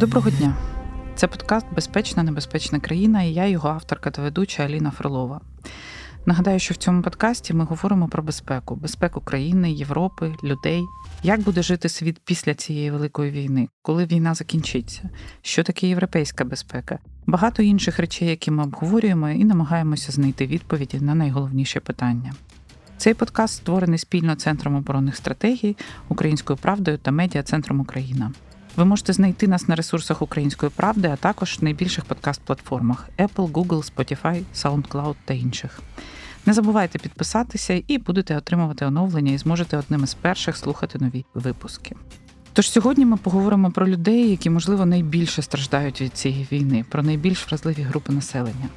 Доброго дня! Це подкаст Безпечна небезпечна країна і я його авторка та ведуча Аліна Фролова. Нагадаю, що в цьому подкасті ми говоримо про безпеку, безпеку країни, Європи, людей, як буде жити світ після цієї великої війни, коли війна закінчиться, що таке європейська безпека, багато інших речей, які ми обговорюємо, і намагаємося знайти відповіді на найголовніші питання. Цей подкаст створений спільно Центром оборонних стратегій, Українською правдою та медіа Центром Україна. Ви можете знайти нас на ресурсах Української правди, а також найбільших подкаст-платформах Apple, Google, Spotify, SoundCloud та інших. Не забувайте підписатися і будете отримувати оновлення і зможете одним із перших слухати нові випуски. Тож сьогодні ми поговоримо про людей, які, можливо, найбільше страждають від цієї війни, про найбільш вразливі групи населення.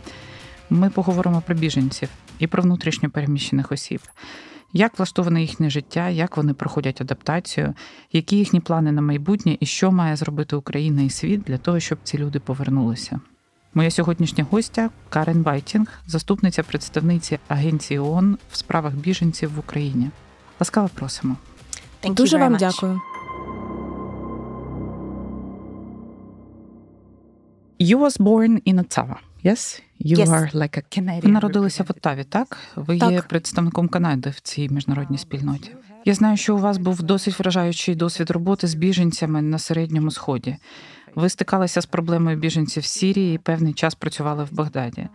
Ми поговоримо про біженців і про внутрішньо переміщених осіб. Як влаштоване їхнє життя, як вони проходять адаптацію, які їхні плани на майбутнє і що має зробити Україна і світ для того, щоб ці люди повернулися? Моя сьогоднішня гостя Карен Вайтінг, заступниця представниці Агенції ООН в справах біженців в Україні. Ласкаво просимо. Дуже вам дякую. You was born in Ottawa, yes? You Yes. are like a Canadian. Ви народилися в Оттаві, так? Ви Так. є представником Канади в цій міжнародній спільноті. Я знаю, що у вас був досить вражаючий досвід роботи з біженцями на середньому сході. Ви стикалися з проблемою біженців в Сірії і певний час працювали в Багдаді.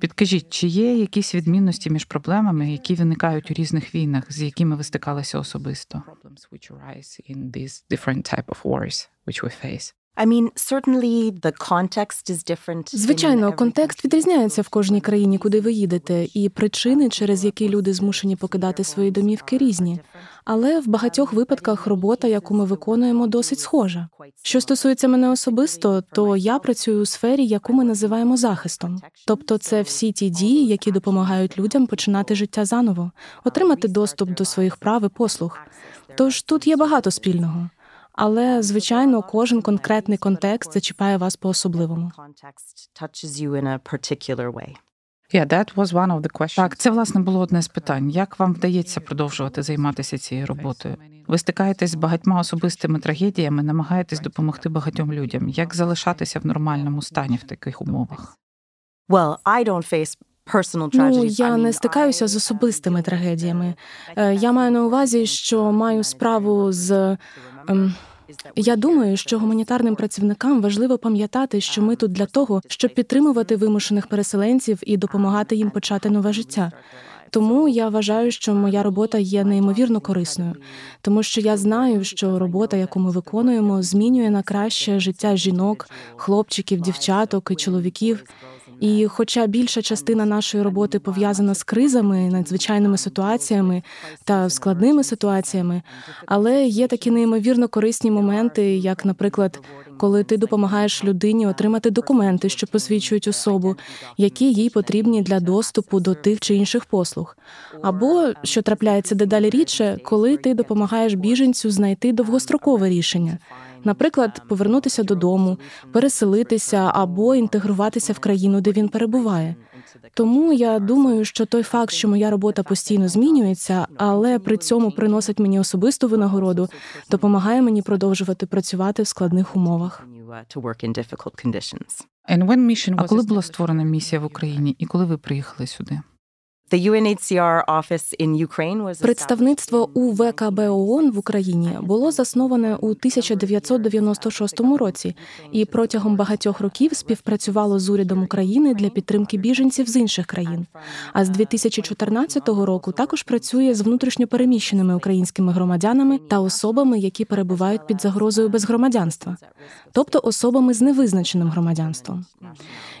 Підкажіть, чи є якісь відмінності між проблемами, які виникають у різних війнах, з якими ви стикалися особисто? Звичайно, контекст відрізняється в кожній країні, куди ви їдете, і причини, через які люди змушені покидати свої домівки, різні. Але в багатьох випадках робота, яку ми виконуємо, досить схожа. Що стосується мене особисто, то я працюю у сфері, яку ми називаємо захистом. Тобто, це всі ті дії, які допомагають людям починати життя заново, отримати доступ до своїх прав і послуг. Тож тут є багато спільного. Але звичайно, кожен конкретний контекст зачіпає вас по особливому. Так, це власне було одне з питань. Як вам вдається продовжувати займатися цією роботою? Ви стикаєтесь з багатьма особистими трагедіями, намагаєтесь допомогти багатьом людям. Як залишатися в нормальному стані в таких умовах? Well, I don't face Ну, я не стикаюся з особистими трагедіями. Е, Я маю на увазі, що маю справу з. Ем, Я думаю, що гуманітарним працівникам важливо пам'ятати, що ми тут для того, щоб підтримувати вимушених переселенців і допомагати їм почати нове життя. Тому я вважаю, що моя робота є неймовірно корисною, тому що я знаю, що робота, яку ми виконуємо, змінює на краще життя жінок, хлопчиків, дівчаток і чоловіків. І хоча більша частина нашої роботи пов'язана з кризами, надзвичайними ситуаціями та складними ситуаціями, але є такі неймовірно корисні моменти, як, наприклад, коли ти допомагаєш людині отримати документи, що посвідчують особу, які їй потрібні для доступу до тих чи інших послуг, або що трапляється дедалі рідше, коли ти допомагаєш біженцю знайти довгострокове рішення. Наприклад, повернутися додому, переселитися або інтегруватися в країну, де він перебуває. Тому я думаю, що той факт, що моя робота постійно змінюється, але при цьому приносить мені особисту винагороду, допомагає мені продовжувати працювати в складних умовах. а коли була створена місія в Україні, і коли ви приїхали сюди? Представництво УВКБ ООН в Україні було засноване у 1996 році і протягом багатьох років співпрацювало з урядом України для підтримки біженців з інших країн. А з 2014 року також працює з внутрішньопереміщеними українськими громадянами та особами, які перебувають під загрозою безгромадянства, тобто особами з невизначеним громадянством.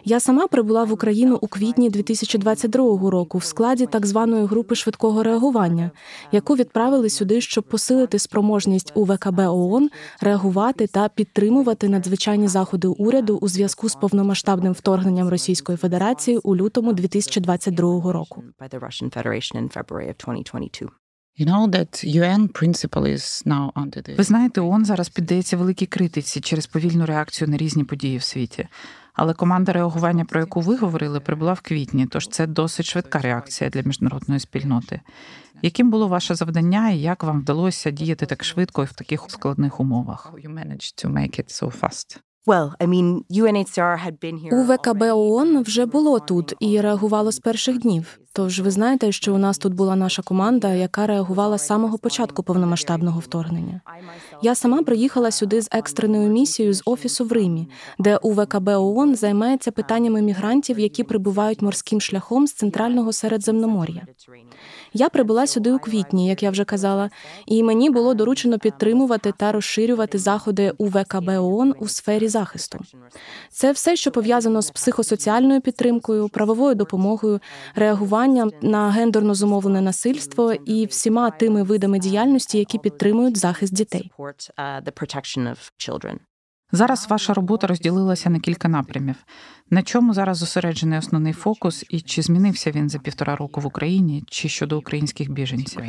Я сама прибула в Україну у квітні 2022 року в складі так званої групи швидкого реагування, яку відправили сюди, щоб посилити спроможність УВКБ ООН реагувати та підтримувати надзвичайні заходи уряду у зв'язку з повномасштабним вторгненням Російської Федерації у лютому 2022 року. by the Russian Federation in February of 2022. You know that UN principle is now under the... Ви знаєте, ООН зараз піддається великій критиці через повільну реакцію на різні події в світі. Але команда реагування, про яку ви говорили, прибула в квітні, тож це досить швидка реакція для міжнародної спільноти. Яким було ваше завдання і як вам вдалося діяти так швидко і в таких складних умовах? У ВКБ ООН вже було тут і реагувало з перших днів. Тож ви знаєте, що у нас тут була наша команда, яка реагувала з самого початку повномасштабного вторгнення. Я сама приїхала сюди з екстреною місією з офісу в Римі, де УВКБ ООН займається питаннями мігрантів, які прибувають морським шляхом з центрального Середземномор'я. Я прибула сюди у квітні, як я вже казала, і мені було доручено підтримувати та розширювати заходи УВКБ ООН у сфері захисту. Це все, що пов'язано з психосоціальною підтримкою, правовою допомогою, реагуванням на гендерно зумовлене насильство і всіма тими видами діяльності, які підтримують захист дітей. Зараз ваша робота розділилася на кілька напрямів. На чому зараз зосереджений основний фокус, і чи змінився він за півтора року в Україні, чи щодо українських біженців?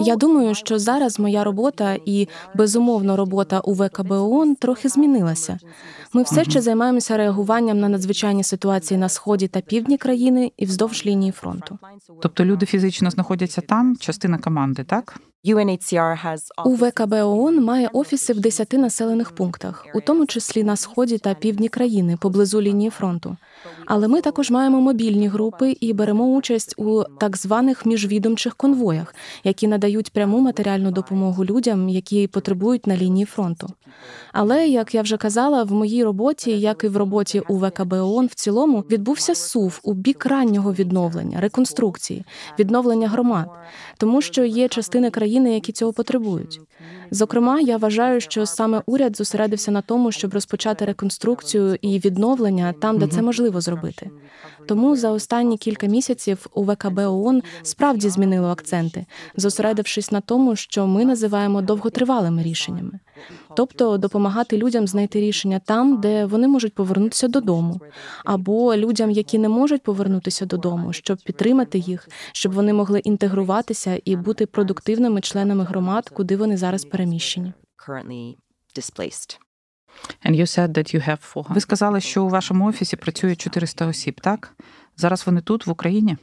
Я думаю, що зараз моя робота і безумовно робота у ВКБ ООН трохи змінилася. Ми все ще займаємося реагуванням на надзвичайні ситуації на сході та півдні країни і вздовж лінії фронту. Тобто люди фізично знаходяться там, частина команди, так? У ВКБ ООН має офіси в 10 населених пунктах, у тому числі на сході та півдні країни поблизу лінії фронту. Але ми також маємо мобільні групи і беремо участь у так званих міжвідомчих конвоях, які надають пряму матеріальну допомогу людям, які потребують на лінії фронту. Але як я вже казала, в моїй роботі, як і в роботі у ВКБ ООН в цілому, відбувся сув у бік раннього відновлення, реконструкції, відновлення громад, тому що є частини країни, які цього потребують. Зокрема, я вважаю, що саме уряд зосередився на тому, щоб розпочати реконструкцію і відновлення там, де це можливо зробити. Тому за останні кілька місяців у ВКБ ООН справді змінило акценти, зосередившись на тому, що ми називаємо довготривалими рішеннями, тобто допомагати людям знайти рішення там, де вони можуть повернутися додому, або людям, які не можуть повернутися додому, щоб підтримати їх, щоб вони могли інтегруватися і бути продуктивними членами громад, куди вони зараз переміщені. And you said that you have 400. Ви сказали, що у вашому офісі працює 400 осіб, так? Зараз вони тут, в Україні?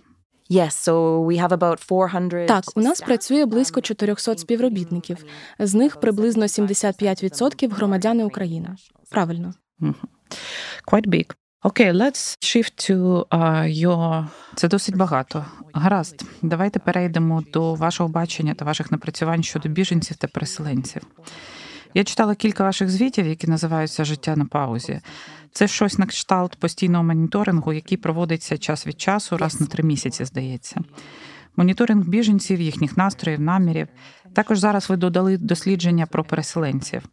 Yes, so we have about 400 Так, у нас працює близько 400 співробітників. З них приблизно 75% громадяни України. Правильно. Quite big. Окей, okay, let's shift to uh, your... Це досить багато. Гаразд, давайте перейдемо до вашого бачення та ваших напрацювань щодо біженців та переселенців. Я читала кілька ваших звітів, які називаються Життя на паузі. Це щось на кшталт постійного моніторингу, який проводиться час від часу, раз на три місяці, здається. Моніторинг біженців, їхніх настроїв, намірів. Також зараз ви додали дослідження про переселенців.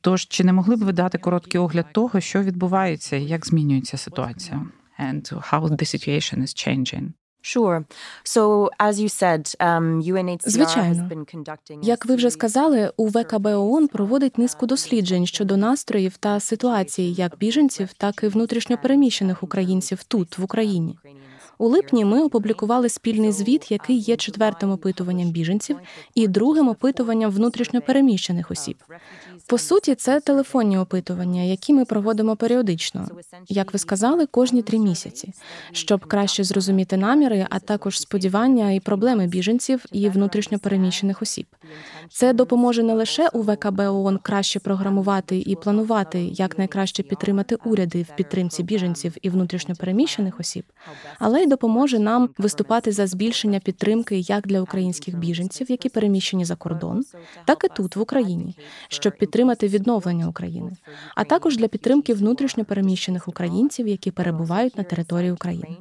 Тож, чи не могли б ви дати короткий огляд того, що відбувається і як змінюється ситуація? And how the situation is changing? Sure. So, as you said, um, UNHCR Звичайно. has been conducting Як ви вже сказали, у ВКБ ООН проводить низку досліджень щодо настроїв та ситуації як біженців, так і внутрішньопереміщених українців тут, в Україні. У липні ми опублікували спільний звіт, який є четвертим опитуванням біженців і другим опитуванням внутрішньопереміщених осіб. По суті, це телефонні опитування, які ми проводимо періодично, як ви сказали, кожні три місяці, щоб краще зрозуміти наміри, а також сподівання і проблеми біженців і внутрішньопереміщених осіб. Це допоможе не лише у ВКБ ООН краще програмувати і планувати, як найкраще підтримати уряди в підтримці біженців і внутрішньопереміщених осіб, але допоможе нам виступати за збільшення підтримки як для українських біженців, які переміщені за кордон, так і тут в Україні, щоб підтримати відновлення України, а також для підтримки внутрішньопереміщених українців, які перебувають на території України.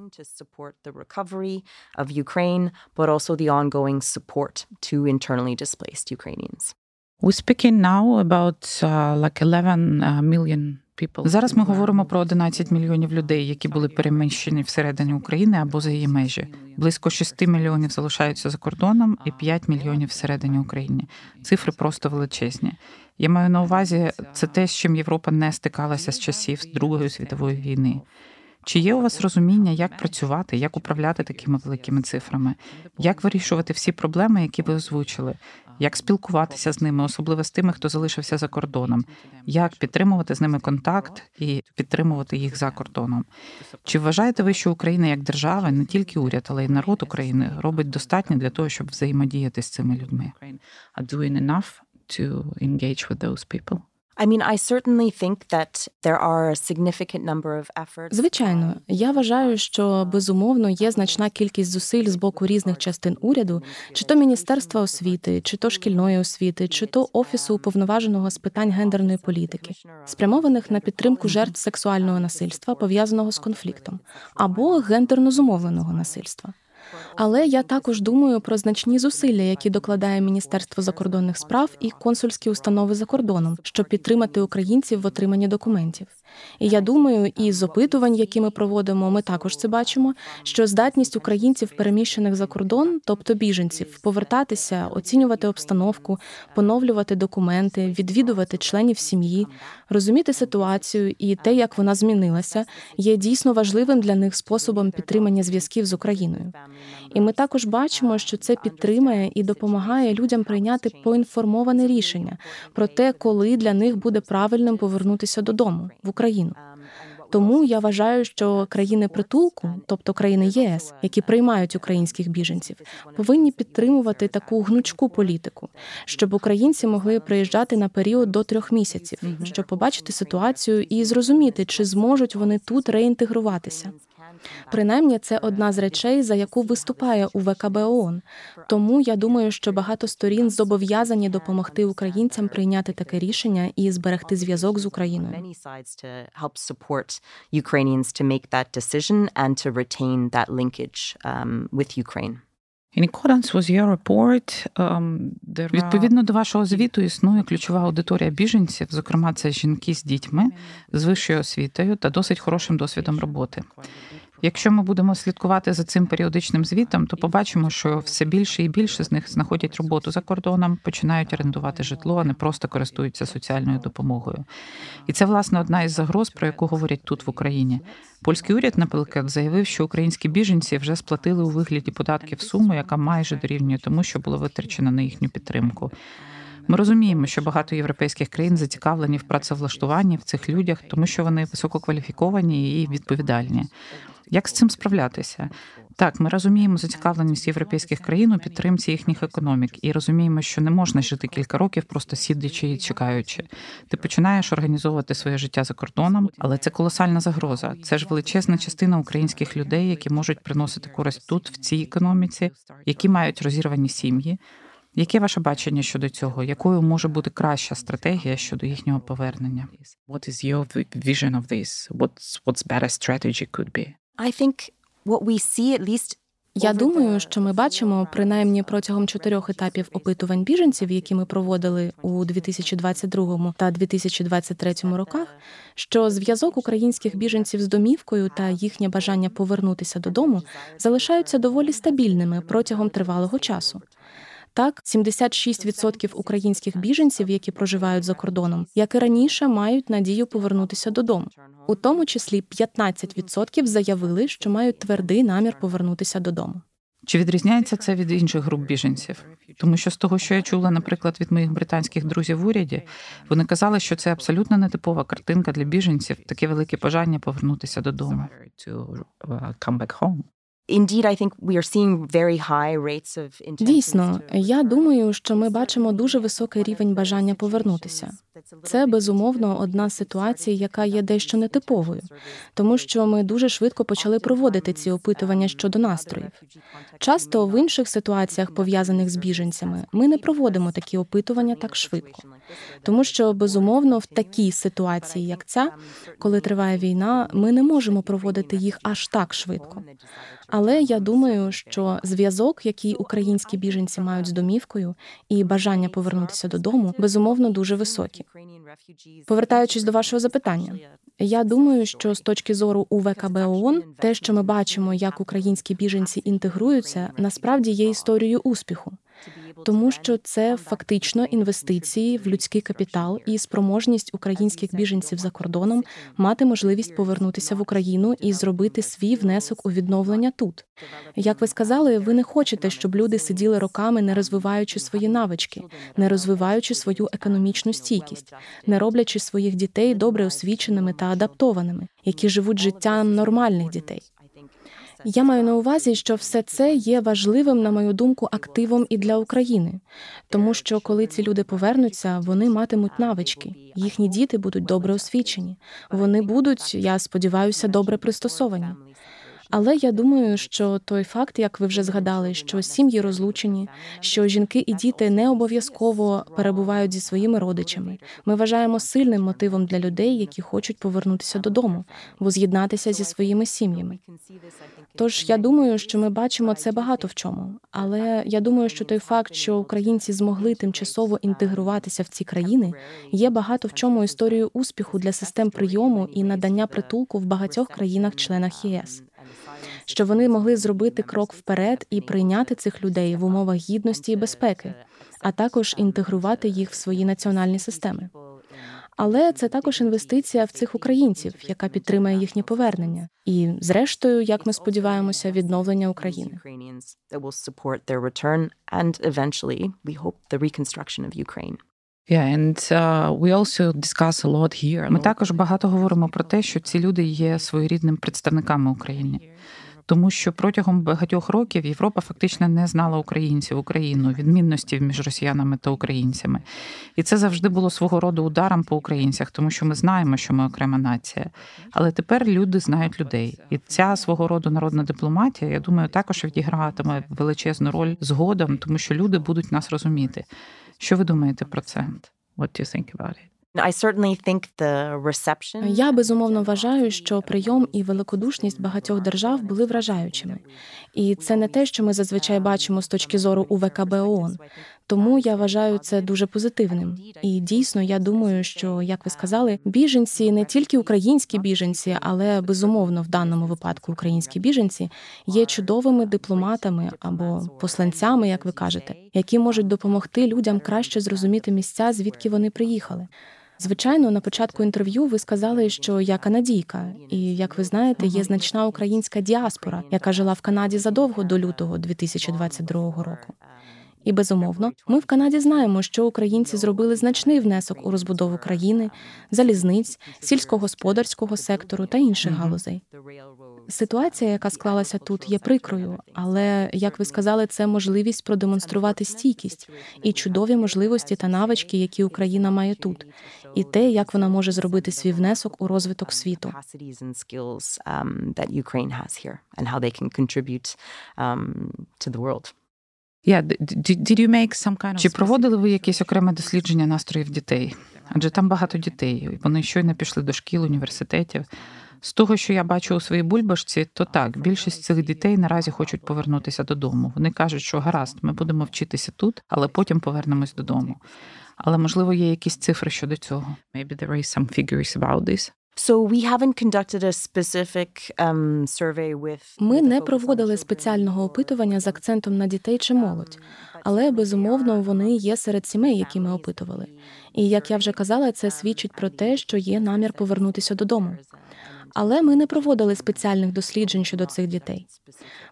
We're speaking now about uh, like 11 uh, million Зараз ми говоримо про 11 мільйонів людей, які були переміщені всередині України або за її межі. Близько 6 мільйонів залишаються за кордоном, і 5 мільйонів всередині України. Цифри просто величезні. Я маю на увазі це те, з чим Європа не стикалася з часів Другої світової війни. Чи є у вас розуміння, як працювати, як управляти такими великими цифрами, як вирішувати всі проблеми, які ви озвучили, як спілкуватися з ними, особливо з тими, хто залишився за кордоном, як підтримувати з ними контакт і підтримувати їх за кордоном? Чи вважаєте ви, що Україна як держава, не тільки уряд, але й народ України робить достатньо для того, щоб взаємодіяти з цими людьми? With those people? Звичайно, я вважаю, що безумовно є значна кількість зусиль з боку різних частин уряду, чи то міністерства освіти, чи то шкільної освіти, чи то офісу уповноваженого з питань гендерної політики, спрямованих на підтримку жертв сексуального насильства, пов'язаного з конфліктом, або гендерно зумовленого насильства. Але я також думаю про значні зусилля, які докладає Міністерство закордонних справ і консульські установи за кордоном, щоб підтримати українців в отриманні документів. І я думаю, і з опитувань, які ми проводимо, ми також це бачимо. Що здатність українців, переміщених за кордон, тобто біженців, повертатися, оцінювати обстановку, поновлювати документи, відвідувати членів сім'ї, розуміти ситуацію і те, як вона змінилася, є дійсно важливим для них способом підтримання зв'язків з Україною. І ми також бачимо, що це підтримує і допомагає людям прийняти поінформоване рішення про те, коли для них буде правильним повернутися додому в Україну. Тому я вважаю, що країни притулку, тобто країни ЄС, які приймають українських біженців, повинні підтримувати таку гнучку політику, щоб українці могли приїжджати на період до трьох місяців, щоб побачити ситуацію і зрозуміти, чи зможуть вони тут реінтегруватися. Принаймні, це одна з речей, за яку виступає у ВКБ ООН. Тому я думаю, що багато сторін зобов'язані допомогти українцям прийняти таке рішення і зберегти зв'язок з Україною. Um. Um, Відповідно до вашого звіту існує ключова аудиторія біженців, зокрема, це жінки з дітьми з вищою освітою та досить хорошим досвідом роботи. Якщо ми будемо слідкувати за цим періодичним звітом, то побачимо, що все більше і більше з них знаходять роботу за кордоном, починають орендувати житло, а не просто користуються соціальною допомогою. І це власне одна із загроз, про яку говорять тут в Україні. Польський уряд, наприклад, заявив, що українські біженці вже сплатили у вигляді податків суму, яка майже дорівнює тому, що було витрачено на їхню підтримку. Ми розуміємо, що багато європейських країн зацікавлені в працевлаштуванні в цих людях, тому що вони висококваліфіковані і відповідальні. Як з цим справлятися? Так, ми розуміємо зацікавленість європейських країн у підтримці їхніх економік і розуміємо, що не можна жити кілька років, просто сидячи і чекаючи. Ти починаєш організовувати своє життя за кордоном, але це колосальна загроза. Це ж величезна частина українських людей, які можуть приносити користь тут, в цій економіці, які мають розірвані сім'ї. Яке ваше бачення щодо цього? Якою може бути краща стратегія щодо їхнього повернення? What is your vision of this? What's, what's better strategy could be? I think what we see at least я думаю, що ми бачимо принаймні протягом чотирьох етапів опитувань біженців, які ми проводили у 2022 та 2023 роках, що зв'язок українських біженців з домівкою та їхнє бажання повернутися додому залишаються доволі стабільними протягом тривалого часу. Так, 76% українських біженців, які проживають за кордоном, як і раніше, мають надію повернутися додому. У тому числі 15% заявили, що мають твердий намір повернутися додому. Чи відрізняється це від інших груп біженців? Тому що з того, що я чула, наприклад, від моїх британських друзів в уряді, вони казали, що це абсолютно нетипова картинка для біженців, таке велике бажання повернутися додому. Дійсно, я думаю, що ми бачимо дуже високий рівень бажання повернутися. Це безумовно одна з ситуацій, яка є дещо нетиповою, тому що ми дуже швидко почали проводити ці опитування щодо настроїв. Часто в інших ситуаціях, пов'язаних з біженцями, ми не проводимо такі опитування так швидко, тому що безумовно в такій ситуації, як ця, коли триває війна, ми не можемо проводити їх аж так швидко. Але я думаю, що зв'язок, який українські біженці мають з домівкою, і бажання повернутися додому, безумовно дуже високі. Повертаючись до вашого запитання, я думаю, що з точки зору УВКБ ООН, те, що ми бачимо, як українські біженці інтегруються, насправді є історією успіху тому що це фактично інвестиції в людський капітал і спроможність українських біженців за кордоном мати можливість повернутися в Україну і зробити свій внесок у відновлення тут. Як ви сказали, ви не хочете, щоб люди сиділи роками, не розвиваючи свої навички, не розвиваючи свою економічну стійкість, не роблячи своїх дітей добре освіченими та адаптованими, які живуть життям нормальних дітей. Я маю на увазі, що все це є важливим, на мою думку, активом і для України, тому що коли ці люди повернуться, вони матимуть навички. Їхні діти будуть добре освічені. Вони будуть, я сподіваюся, добре пристосовані. Але я думаю, що той факт, як ви вже згадали, що сім'ї розлучені, що жінки і діти не обов'язково перебувають зі своїми родичами. Ми вважаємо сильним мотивом для людей, які хочуть повернутися додому, воз'єднатися зі своїми сім'ями. Тож я думаю, що ми бачимо це багато в чому. Але я думаю, що той факт, що українці змогли тимчасово інтегруватися в ці країни, є багато в чому історією успіху для систем прийому і надання притулку в багатьох країнах-членах ЄС що вони могли зробити крок вперед і прийняти цих людей в умовах гідності і безпеки, а також інтегрувати їх в свої національні системи. Але це також інвестиція в цих українців, яка підтримує їхнє повернення, і, зрештою, як ми сподіваємося, відновлення України. Yeah, and uh, we also discuss a lot here. Ми також багато говоримо про те, що ці люди є своєрідним представниками України тому що протягом багатьох років Європа фактично не знала українців, Україну, відмінності між росіянами та українцями. І це завжди було свого роду ударом по українцях, тому що ми знаємо, що ми окрема нація. Але тепер люди знають людей, і ця свого роду народна дипломатія, я думаю, також відігратиме величезну роль згодом, тому що люди будуть нас розуміти. Що ви думаєте про це? What do you think about it? Я безумовно вважаю, що прийом і великодушність багатьох держав були вражаючими, і це не те, що ми зазвичай бачимо з точки зору УВКБ ООН. Тому я вважаю це дуже позитивним. І дійсно, я думаю, що як ви сказали, біженці не тільки українські біженці, але безумовно в даному випадку українські біженці є чудовими дипломатами або посланцями, як ви кажете, які можуть допомогти людям краще зрозуміти місця, звідки вони приїхали. Звичайно, на початку інтерв'ю ви сказали, що я канадійка, і як ви знаєте, є значна українська діаспора, яка жила в Канаді задовго до лютого 2022 року. І безумовно, ми в Канаді знаємо, що українці зробили значний внесок у розбудову країни, залізниць, сільськогосподарського сектору та інших галузей. Ситуація, яка склалася тут, є прикрою, але як ви сказали, це можливість продемонструвати стійкість і чудові можливості та навички, які Україна має тут, і те, як вона може зробити свій внесок у розвиток світу. Yeah, did you make some kind of... Чи проводили ви якесь окреме дослідження настроїв дітей? Адже там багато дітей. Вони щойно пішли до шкіл, університетів. З того, що я бачу у своїй бульбашці, то так, більшість цих дітей наразі хочуть повернутися додому. Вони кажуть, що гаразд, ми будемо вчитися тут, але потім повернемось додому. Але можливо є якісь цифри щодо цього. Maybe there is some figures about this. Ми не проводили спеціального опитування з акцентом на дітей чи молодь, але безумовно вони є серед сімей, які ми опитували. І як я вже казала, це свідчить про те, що є намір повернутися додому. Але ми не проводили спеціальних досліджень щодо цих дітей.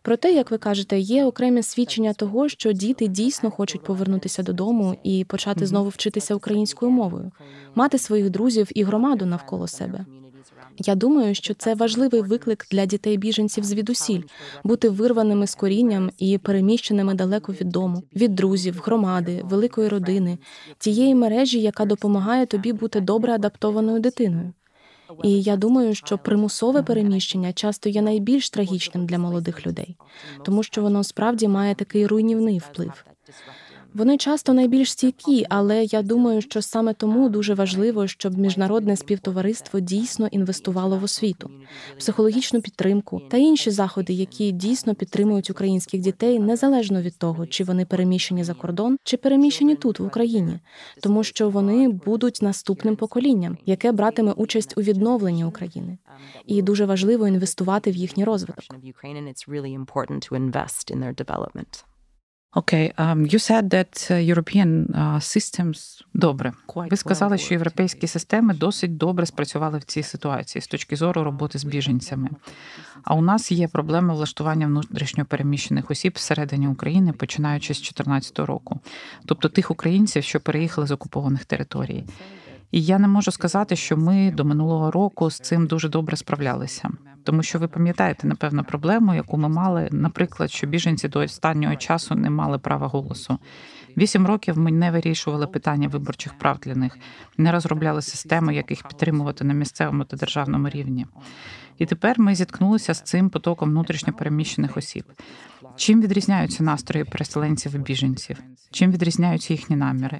Проте, як ви кажете, є окремі свідчення того, що діти дійсно хочуть повернутися додому і почати знову вчитися українською мовою, мати своїх друзів і громаду навколо себе. Я думаю, що це важливий виклик для дітей біженців звідусіль бути вирваними з корінням і переміщеними далеко від дому, від друзів, громади, великої родини, тієї мережі, яка допомагає тобі бути добре адаптованою дитиною. І я думаю, що примусове переміщення часто є найбільш трагічним для молодих людей, тому що воно справді має такий руйнівний вплив. Вони часто найбільш стійкі, але я думаю, що саме тому дуже важливо, щоб міжнародне співтовариство дійсно інвестувало в освіту, психологічну підтримку та інші заходи, які дійсно підтримують українських дітей незалежно від того, чи вони переміщені за кордон, чи переміщені тут в Україні, тому що вони будуть наступним поколінням, яке братиме участь у відновленні України, і дуже важливо інвестувати в їхній розвиток. Окей, okay. um, you said that uh, European uh, systems... Добре. Ви сказали, що європейські системи досить добре спрацювали в цій ситуації з точки зору роботи з біженцями. А у нас є проблема влаштування внутрішньопереміщених осіб всередині України, починаючи з 2014 року, тобто тих українців, що переїхали з окупованих територій. І я не можу сказати, що ми до минулого року з цим дуже добре справлялися. Тому що ви пам'ятаєте, напевно, проблему, яку ми мали, наприклад, що біженці до останнього часу не мали права голосу. Вісім років ми не вирішували питання виборчих прав для них, не розробляли системи, як їх підтримувати на місцевому та державному рівні. І тепер ми зіткнулися з цим потоком внутрішньопереміщених осіб. Чим відрізняються настрої переселенців і біженців? Чим відрізняються їхні наміри?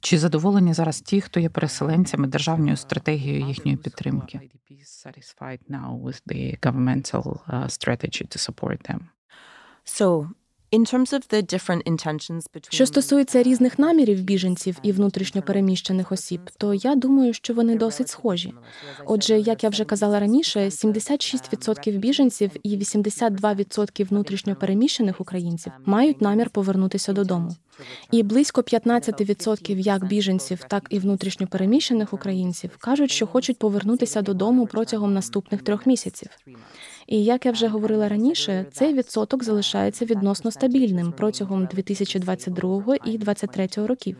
Чи задоволені зараз ті, хто є переселенцями державною стратегією їхньої підтримки? So, що стосується різних намірів біженців і внутрішньопереміщених осіб, то я думаю, що вони досить схожі. Отже, як я вже казала раніше, 76% біженців і 82% внутрішньопереміщених українців мають намір повернутися додому. І близько 15% як біженців, так і внутрішньопереміщених українців кажуть, що хочуть повернутися додому протягом наступних трьох місяців. І як я вже говорила раніше, цей відсоток залишається відносно стабільним протягом 2022 і 2023 років.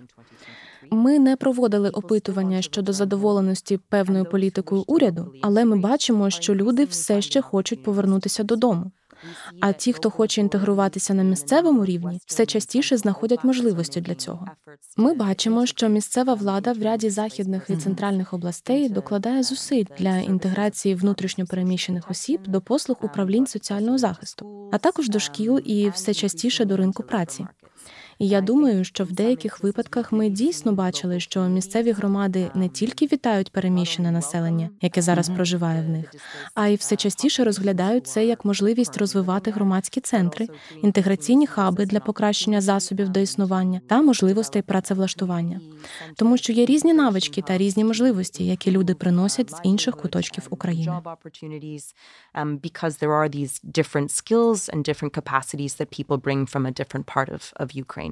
Ми не проводили опитування щодо задоволеності певною політикою уряду, але ми бачимо, що люди все ще хочуть повернутися додому. А ті, хто хоче інтегруватися на місцевому рівні, все частіше знаходять можливості для цього. Ми бачимо, що місцева влада в ряді західних і центральних областей докладає зусиль для інтеграції внутрішньопереміщених осіб до послуг управлінь соціального захисту, а також до шкіл і все частіше до ринку праці. І я думаю, що в деяких випадках ми дійсно бачили, що місцеві громади не тільки вітають переміщене населення, яке зараз проживає в них, а й все частіше розглядають це як можливість розвивати громадські центри, інтеграційні хаби для покращення засобів до існування та можливостей працевлаштування, тому що є різні навички та різні можливості, які люди приносять з інших куточків України. Um, because there are these different skills and different capacities that people bring from a different part of, of Ukraine.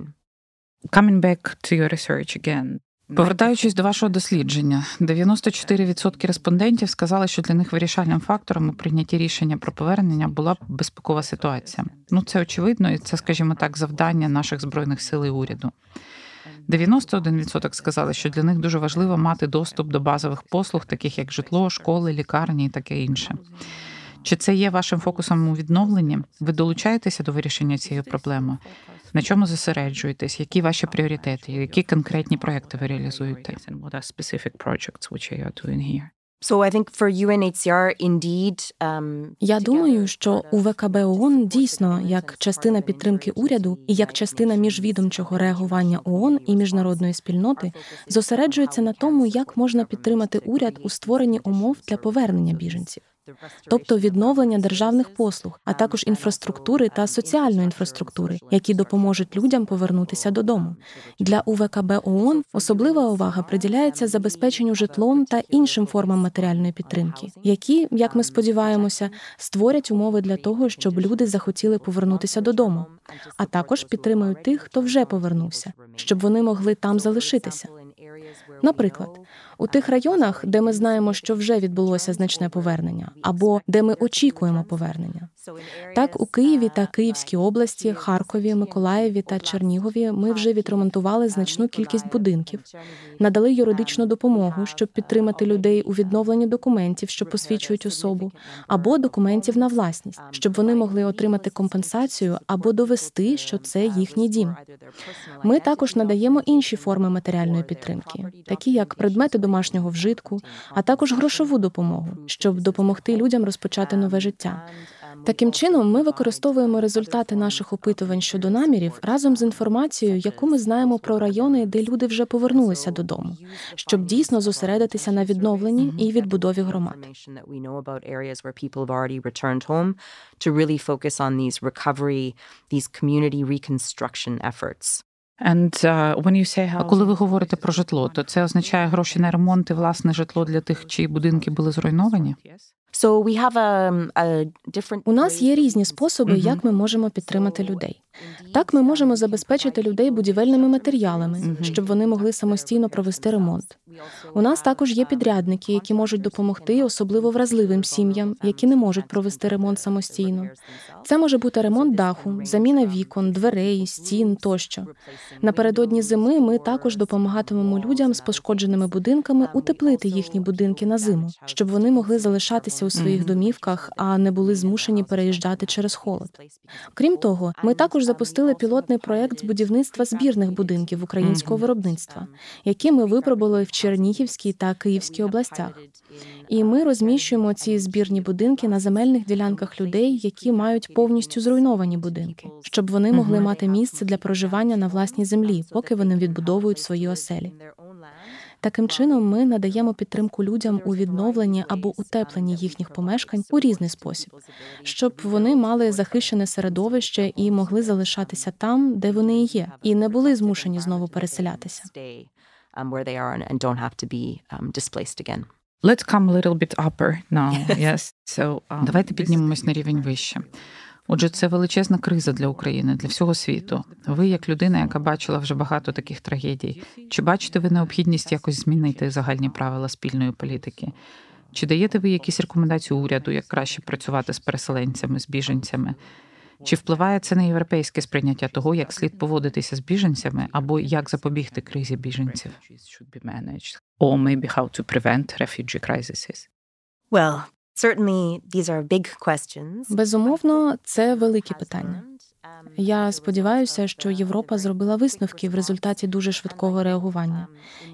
Coming back to your research again. Повертаючись до вашого дослідження, 94% респондентів сказали, що для них вирішальним фактором у прийнятті рішення про повернення була безпекова ситуація. Ну це очевидно, і це, скажімо так, завдання наших збройних сил і уряду. 91% сказали, що для них дуже важливо мати доступ до базових послуг, таких як житло, школи, лікарні і таке інше. Чи це є вашим фокусом у відновленні? Ви долучаєтеся до вирішення цієї проблеми? На чому зосереджуєтесь? Які ваші пріоритети? Які конкретні проекти ви реалізуєте? So I think for UNHCR, indeed, um, Я думаю, що УВКБ ООН дійсно як частина підтримки уряду і як частина міжвідомчого реагування ООН і міжнародної спільноти зосереджується на тому, як можна підтримати уряд у створенні умов для повернення біженців тобто відновлення державних послуг, а також інфраструктури та соціальної інфраструктури, які допоможуть людям повернутися додому. Для УВКБ ООН особлива увага приділяється забезпеченню житлом та іншим формам матеріальної підтримки, які, як ми сподіваємося, створять умови для того, щоб люди захотіли повернутися додому, а також підтримують тих, хто вже повернувся, щоб вони могли там залишитися. Наприклад, у тих районах, де ми знаємо, що вже відбулося значне повернення, або де ми очікуємо повернення. Так, у Києві та Київській області, Харкові, Миколаєві та Чернігові ми вже відремонтували значну кількість будинків, надали юридичну допомогу, щоб підтримати людей у відновленні документів, що посвідчують особу, або документів на власність, щоб вони могли отримати компенсацію або довести, що це їхній дім. Ми також надаємо інші форми матеріальної підтримки, такі як предмети домашнього вжитку, а також грошову допомогу, щоб допомогти людям розпочати нове життя. Таким чином, ми використовуємо результати наших опитувань щодо намірів разом з інформацією, яку ми знаємо про райони, де люди вже повернулися додому, щоб дійсно зосередитися на відновленні і відбудові громад. to really focus on these recovery, these community reconstruction efforts. And, when you say how... А коли ви говорите про житло, то це означає гроші на ремонт і власне житло для тих, чиї будинки були зруйновані? So we have a, a different... У нас є різні способи, як ми можемо підтримати людей. Так, ми можемо забезпечити людей будівельними матеріалами, щоб вони могли самостійно провести ремонт. У нас також є підрядники, які можуть допомогти, особливо вразливим сім'ям, які не можуть провести ремонт самостійно. Це може бути ремонт даху, заміна вікон, дверей, стін тощо. Напередодні зими ми також допомагатимемо людям з пошкодженими будинками утеплити їхні будинки на зиму, щоб вони могли залишатися залишатися у своїх домівках, а не були змушені переїжджати через холод. Крім того, ми також запустили пілотний проект з будівництва збірних будинків українського виробництва, які ми випробували в Чернігівській та Київській областях. І ми розміщуємо ці збірні будинки на земельних ділянках людей, які мають повністю зруйновані будинки, щоб вони могли мати місце для проживання на власній землі, поки вони відбудовують свої оселі. Таким чином, ми надаємо підтримку людям у відновленні або утепленні їхніх помешкань у різний спосіб, щоб вони мали захищене середовище і могли залишатися там, де вони і є, і не були змушені знову переселятися. Let's come a little bit upper now. Yes. So, um, Давайте піднімемось на рівень вище. Отже, це величезна криза для України, для всього світу. Ви, як людина, яка бачила вже багато таких трагедій, чи бачите ви необхідність якось змінити загальні правила спільної політики? Чи даєте ви якісь рекомендації уряду, як краще працювати з переселенцями, з біженцями? Чи впливає це на європейське сприйняття того, як слід поводитися з біженцями, або як запобігти кризі біженців? Or maybe how to prevent refugee crises? Well, certainly these are big questions. Безумовно, це великі питання. Я сподіваюся, що Європа зробила висновки в результаті дуже швидкого реагування.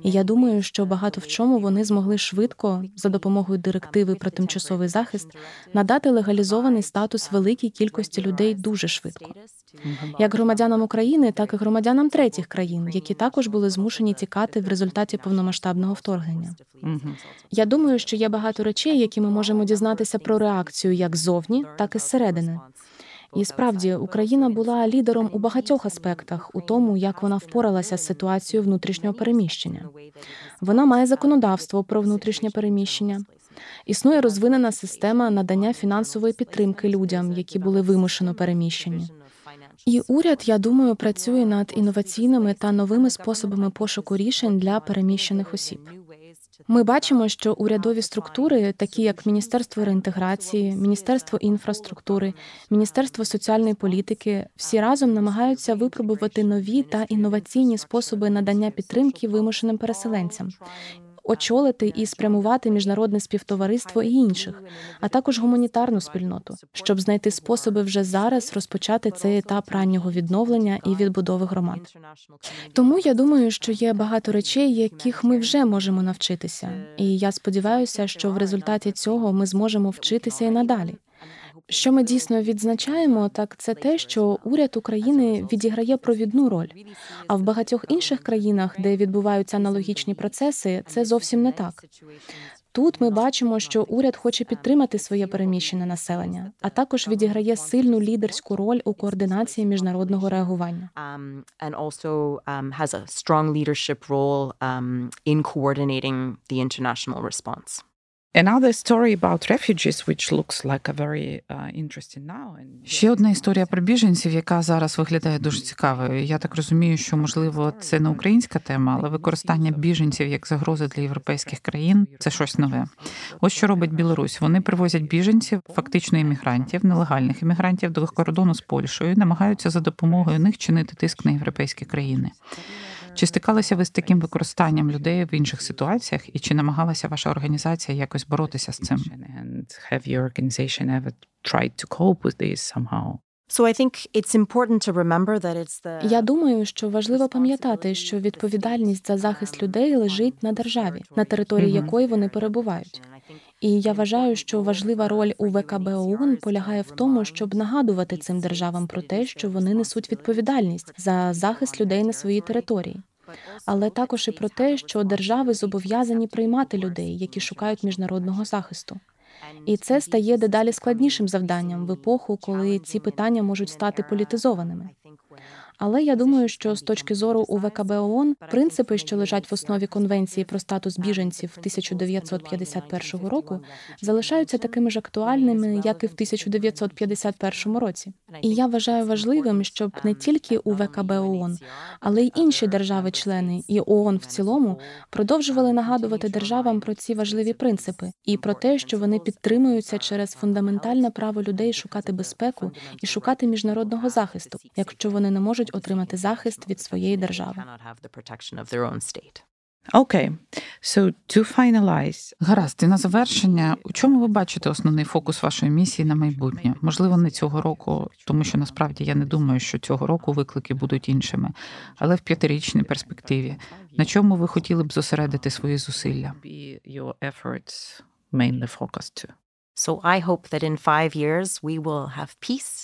І я думаю, що багато в чому вони змогли швидко за допомогою директиви про тимчасовий захист надати легалізований статус великій кількості людей дуже швидко. Як громадянам України, так і громадянам третіх країн, які також були змушені тікати в результаті повномасштабного вторгнення. Я думаю, що є багато речей, які ми можемо дізнатися про реакцію як ззовні, так і зсередини. І справді Україна була лідером у багатьох аспектах у тому, як вона впоралася з ситуацією внутрішнього переміщення. Вона має законодавство про внутрішнє переміщення. Існує розвинена система надання фінансової підтримки людям, які були вимушено переміщені. І уряд, я думаю, працює над інноваційними та новими способами пошуку рішень для переміщених осіб. Ми бачимо, що урядові структури, такі як Міністерство реінтеграції, Міністерство інфраструктури, Міністерство соціальної політики, всі разом намагаються випробувати нові та інноваційні способи надання підтримки вимушеним переселенцям. Очолити і спрямувати міжнародне співтовариство і інших, а також гуманітарну спільноту, щоб знайти способи вже зараз розпочати цей етап раннього відновлення і відбудови громад. Тому я думаю, що є багато речей, яких ми вже можемо навчитися, і я сподіваюся, що в результаті цього ми зможемо вчитися і надалі. Що ми дійсно відзначаємо, так це те, що уряд України відіграє провідну роль. А в багатьох інших країнах, де відбуваються аналогічні процеси, це зовсім не так. Тут ми бачимо, що уряд хоче підтримати своє переміщене населення, а також відіграє сильну лідерську роль у координації міжнародного реагування. and also has a strong leadership. Another story about refugees, which looks like a very interesting now. Ще одна історія про біженців, яка зараз виглядає дуже цікавою. Я так розумію, що можливо це не українська тема, але використання біженців як загрози для європейських країн це щось нове. Ось що робить Білорусь. Вони привозять біженців, фактично іммігрантів, нелегальних іммігрантів до кордону з Польщею, намагаються за допомогою них чинити тиск на європейські країни. Чи стикалися ви з таким використанням людей в інших ситуаціях, і чи намагалася ваша організація якось боротися з цим? Я думаю, що важливо пам'ятати, що відповідальність за захист людей лежить на державі, на території якої вони перебувають. І я вважаю, що важлива роль у ВКБ ООН полягає в тому, щоб нагадувати цим державам про те, що вони несуть відповідальність за захист людей на своїй території. Але також і про те, що держави зобов'язані приймати людей, які шукають міжнародного захисту. І це стає дедалі складнішим завданням в епоху, коли ці питання можуть стати політизованими. Але я думаю, що з точки зору УВКБ ООН принципи, що лежать в основі конвенції про статус біженців 1951 року, залишаються такими ж актуальними, як і в 1951 році. І я вважаю важливим, щоб не тільки УВКБ ООН, але й інші держави-члени і ООН в цілому продовжували нагадувати державам про ці важливі принципи і про те, що вони підтримуються через фундаментальне право людей шукати безпеку і шукати міжнародного захисту, якщо вони не можуть отримати захист від своєї держави. Окей, okay. so to finalize. Гаразд, і на завершення, у чому ви бачите основний фокус вашої місії на майбутнє? Можливо, не цього року, тому що насправді я не думаю, що цього року виклики будуть іншими, але в п'ятирічній перспективі. На чому ви хотіли б зосередити свої зусилля?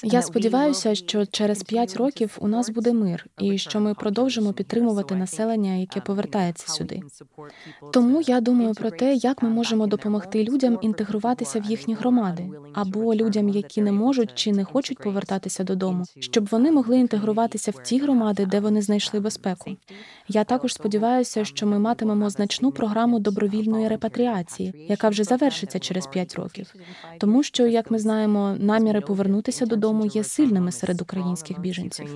Я сподіваюся, що через п'ять років у нас буде мир, і що ми продовжимо підтримувати населення, яке повертається сюди. Тому я думаю про те, як ми можемо допомогти людям інтегруватися в їхні громади, або людям, які не можуть чи не хочуть повертатися додому, щоб вони могли інтегруватися в ті громади, де вони знайшли безпеку. Я також сподіваюся, що ми матимемо значну програму добровільної репатріації, яка вже завершиться через п'ять років тому що, як ми знаємо, наміри повернутися додому є сильними серед українських біженців.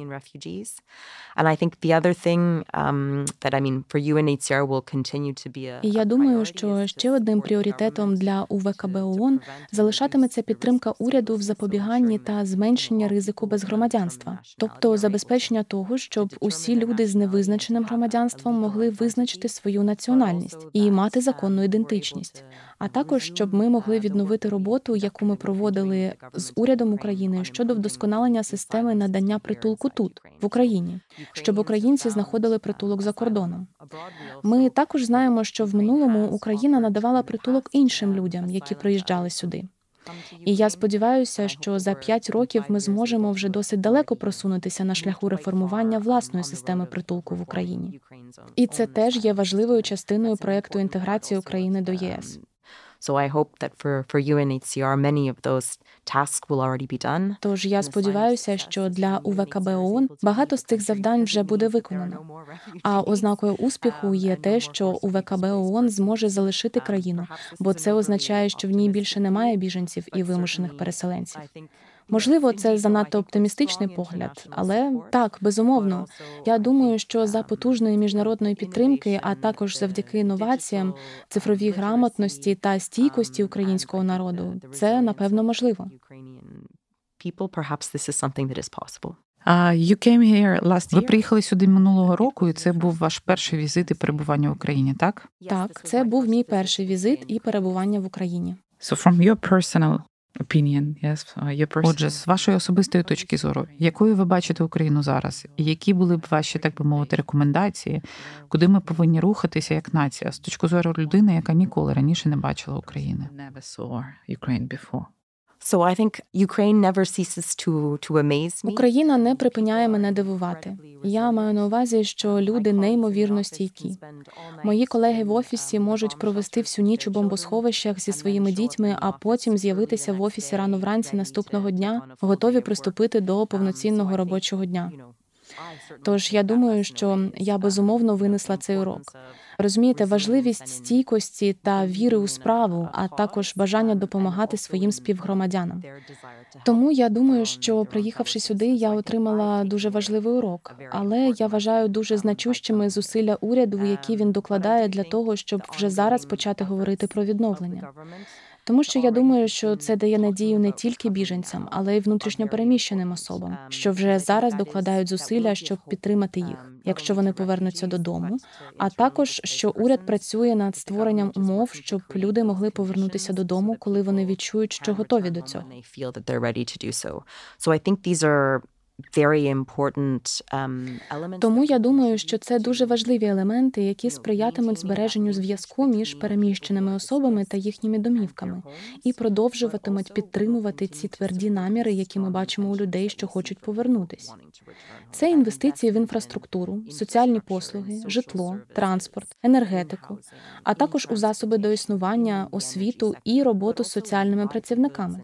І я думаю, що ще одним пріоритетом для УВКБ ООН залишатиметься підтримка уряду в запобіганні та зменшення ризику безгромадянства, тобто забезпечення того, щоб усі люди з невизначеним громадянством могли визначити свою національність і мати законну ідентичність. а також щоб ми могли відновити роботу, яку ми проводили з урядом України щодо вдосконалення системи надання притулку тут в Україні, щоб українці знаходили притулок за кордоном. Ми також знаємо, що в минулому Україна надавала притулок іншим людям, які приїжджали сюди. І я сподіваюся, що за п'ять років ми зможемо вже досить далеко просунутися на шляху реформування власної системи притулку в Україні. І це теж є важливою частиною проекту інтеграції України до ЄС. So I hope that for, for UNHCR many of those tasks will already be done. Тож я сподіваюся, що для УВКБ ООН багато з цих завдань вже буде виконано. А ознакою успіху є те, що УВКБ ООН зможе залишити країну, бо це означає, що в ній більше немає біженців і вимушених переселенців. Можливо, це занадто оптимістичний погляд, але так безумовно. Я думаю, що за потужної міжнародної підтримки, а також завдяки інноваціям, цифровій грамотності та стійкості українського народу, це напевно можливо. You came here last year. Ви приїхали сюди минулого року, і це був ваш перший візит і перебування в Україні, так? Так, це був мій перший візит і перебування в Україні. So from your personal opinion, yes, your Отже, з вашої особистої точки зору, якою ви бачите Україну зараз, і які були б ваші, так би мовити, рекомендації, куди ми повинні рухатися як нація з точки зору людини, яка ніколи раніше не бачила України? Never saw Ukraine before. So I think Ukraine never ceases to, to amaze me. Україна не припиняє мене дивувати. Я маю на увазі, що люди неймовірно стійкі. Мої колеги в офісі можуть провести всю ніч у бомбосховищах зі своїми дітьми, а потім з'явитися в офісі рано вранці наступного дня, готові приступити до повноцінного робочого дня. Тож я думаю, що я безумовно винесла цей урок. Розумієте, важливість стійкості та віри у справу, а також бажання допомагати своїм співгромадянам. Тому я думаю, що приїхавши сюди, я отримала дуже важливий урок, але я вважаю дуже значущими зусилля уряду, які він докладає для того, щоб вже зараз почати говорити про відновлення. Тому що я думаю, що це дає надію не тільки біженцям, але й внутрішньопереміщеним особам, що вже зараз докладають зусилля, щоб підтримати їх, якщо вони повернуться додому. А також що уряд працює над створенням умов, щоб люди могли повернутися додому, коли вони відчують, що готові до цього. Um, Тому я думаю, що це дуже важливі елементи, які сприятимуть збереженню зв'язку між переміщеними особами та їхніми домівками, і продовжуватимуть підтримувати ці тверді наміри, які ми бачимо у людей, що хочуть повернутись. Це інвестиції в інфраструктуру, соціальні послуги, житло, транспорт, енергетику, а також у засоби до існування, освіту і роботу з соціальними працівниками.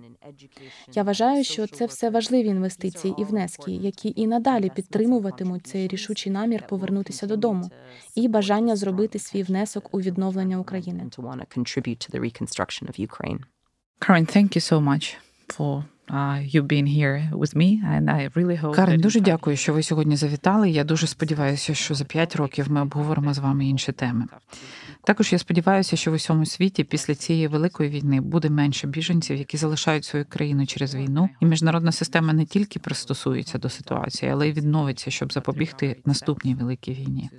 Я вважаю, що це все важливі інвестиції і внески, які і надалі підтримуватимуть цей рішучий намір повернутися додому і бажання зробити свій внесок у відновлення України. Karen, thank you so much for you been here with me, and I really hope Карен, дуже дякую, що ви сьогодні завітали. Я дуже сподіваюся, що за п'ять років ми обговоримо з вами інші теми. Також я сподіваюся, що в усьому світі після цієї великої війни буде менше біженців, які залишають свою країну через війну, і міжнародна система не тільки пристосується до ситуації, але й відновиться, щоб запобігти наступній великій війні.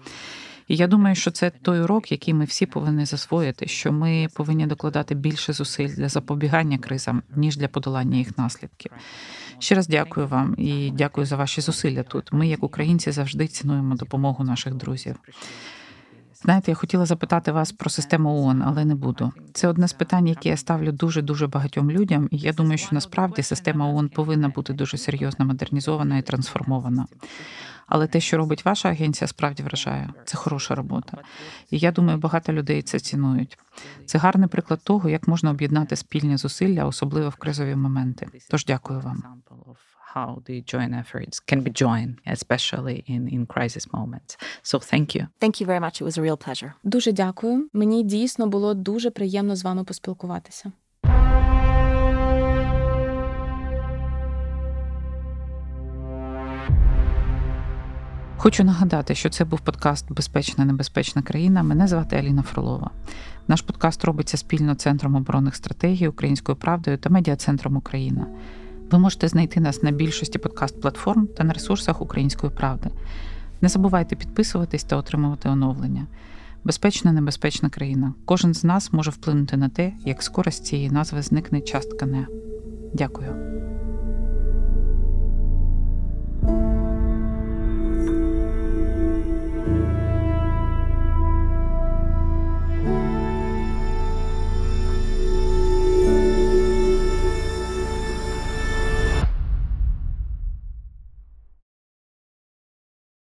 І я думаю, що це той урок, який ми всі повинні засвоїти, що ми повинні докладати більше зусиль для запобігання кризам, ніж для подолання їх наслідків. Ще раз дякую вам і дякую за ваші зусилля тут. Ми, як українці, завжди цінуємо допомогу наших друзів. Знаєте, я хотіла запитати вас про систему ООН, але не буду. Це одне з питань, які я ставлю дуже дуже багатьом людям, і я думаю, що насправді система ООН повинна бути дуже серйозно модернізована і трансформована. Але те, що робить ваша агенція, справді вражає. Це хороша робота. І я думаю, багато людей це цінують. Це гарний приклад того, як можна об'єднати спільні зусилля, особливо в кризові моменти. Тож дякую вам. How the joint efforts can be joined, especially in, in crisis moments. So thank you. Thank you very much. It was a real pleasure. Дуже дякую. Мені дійсно було дуже приємно з вами поспілкуватися. Хочу нагадати, що це був подкаст Безпечна небезпечна країна. Мене звати Аліна Фролова. Наш подкаст робиться спільно Центром оборонних стратегій, Українською правдою та медіа-центром Україна. Ви можете знайти нас на більшості подкаст-платформ та на ресурсах Української правди. Не забувайте підписуватись та отримувати оновлення. Безпечна небезпечна країна. Кожен з нас може вплинути на те, як скоро з цієї назви зникне частка не. Дякую.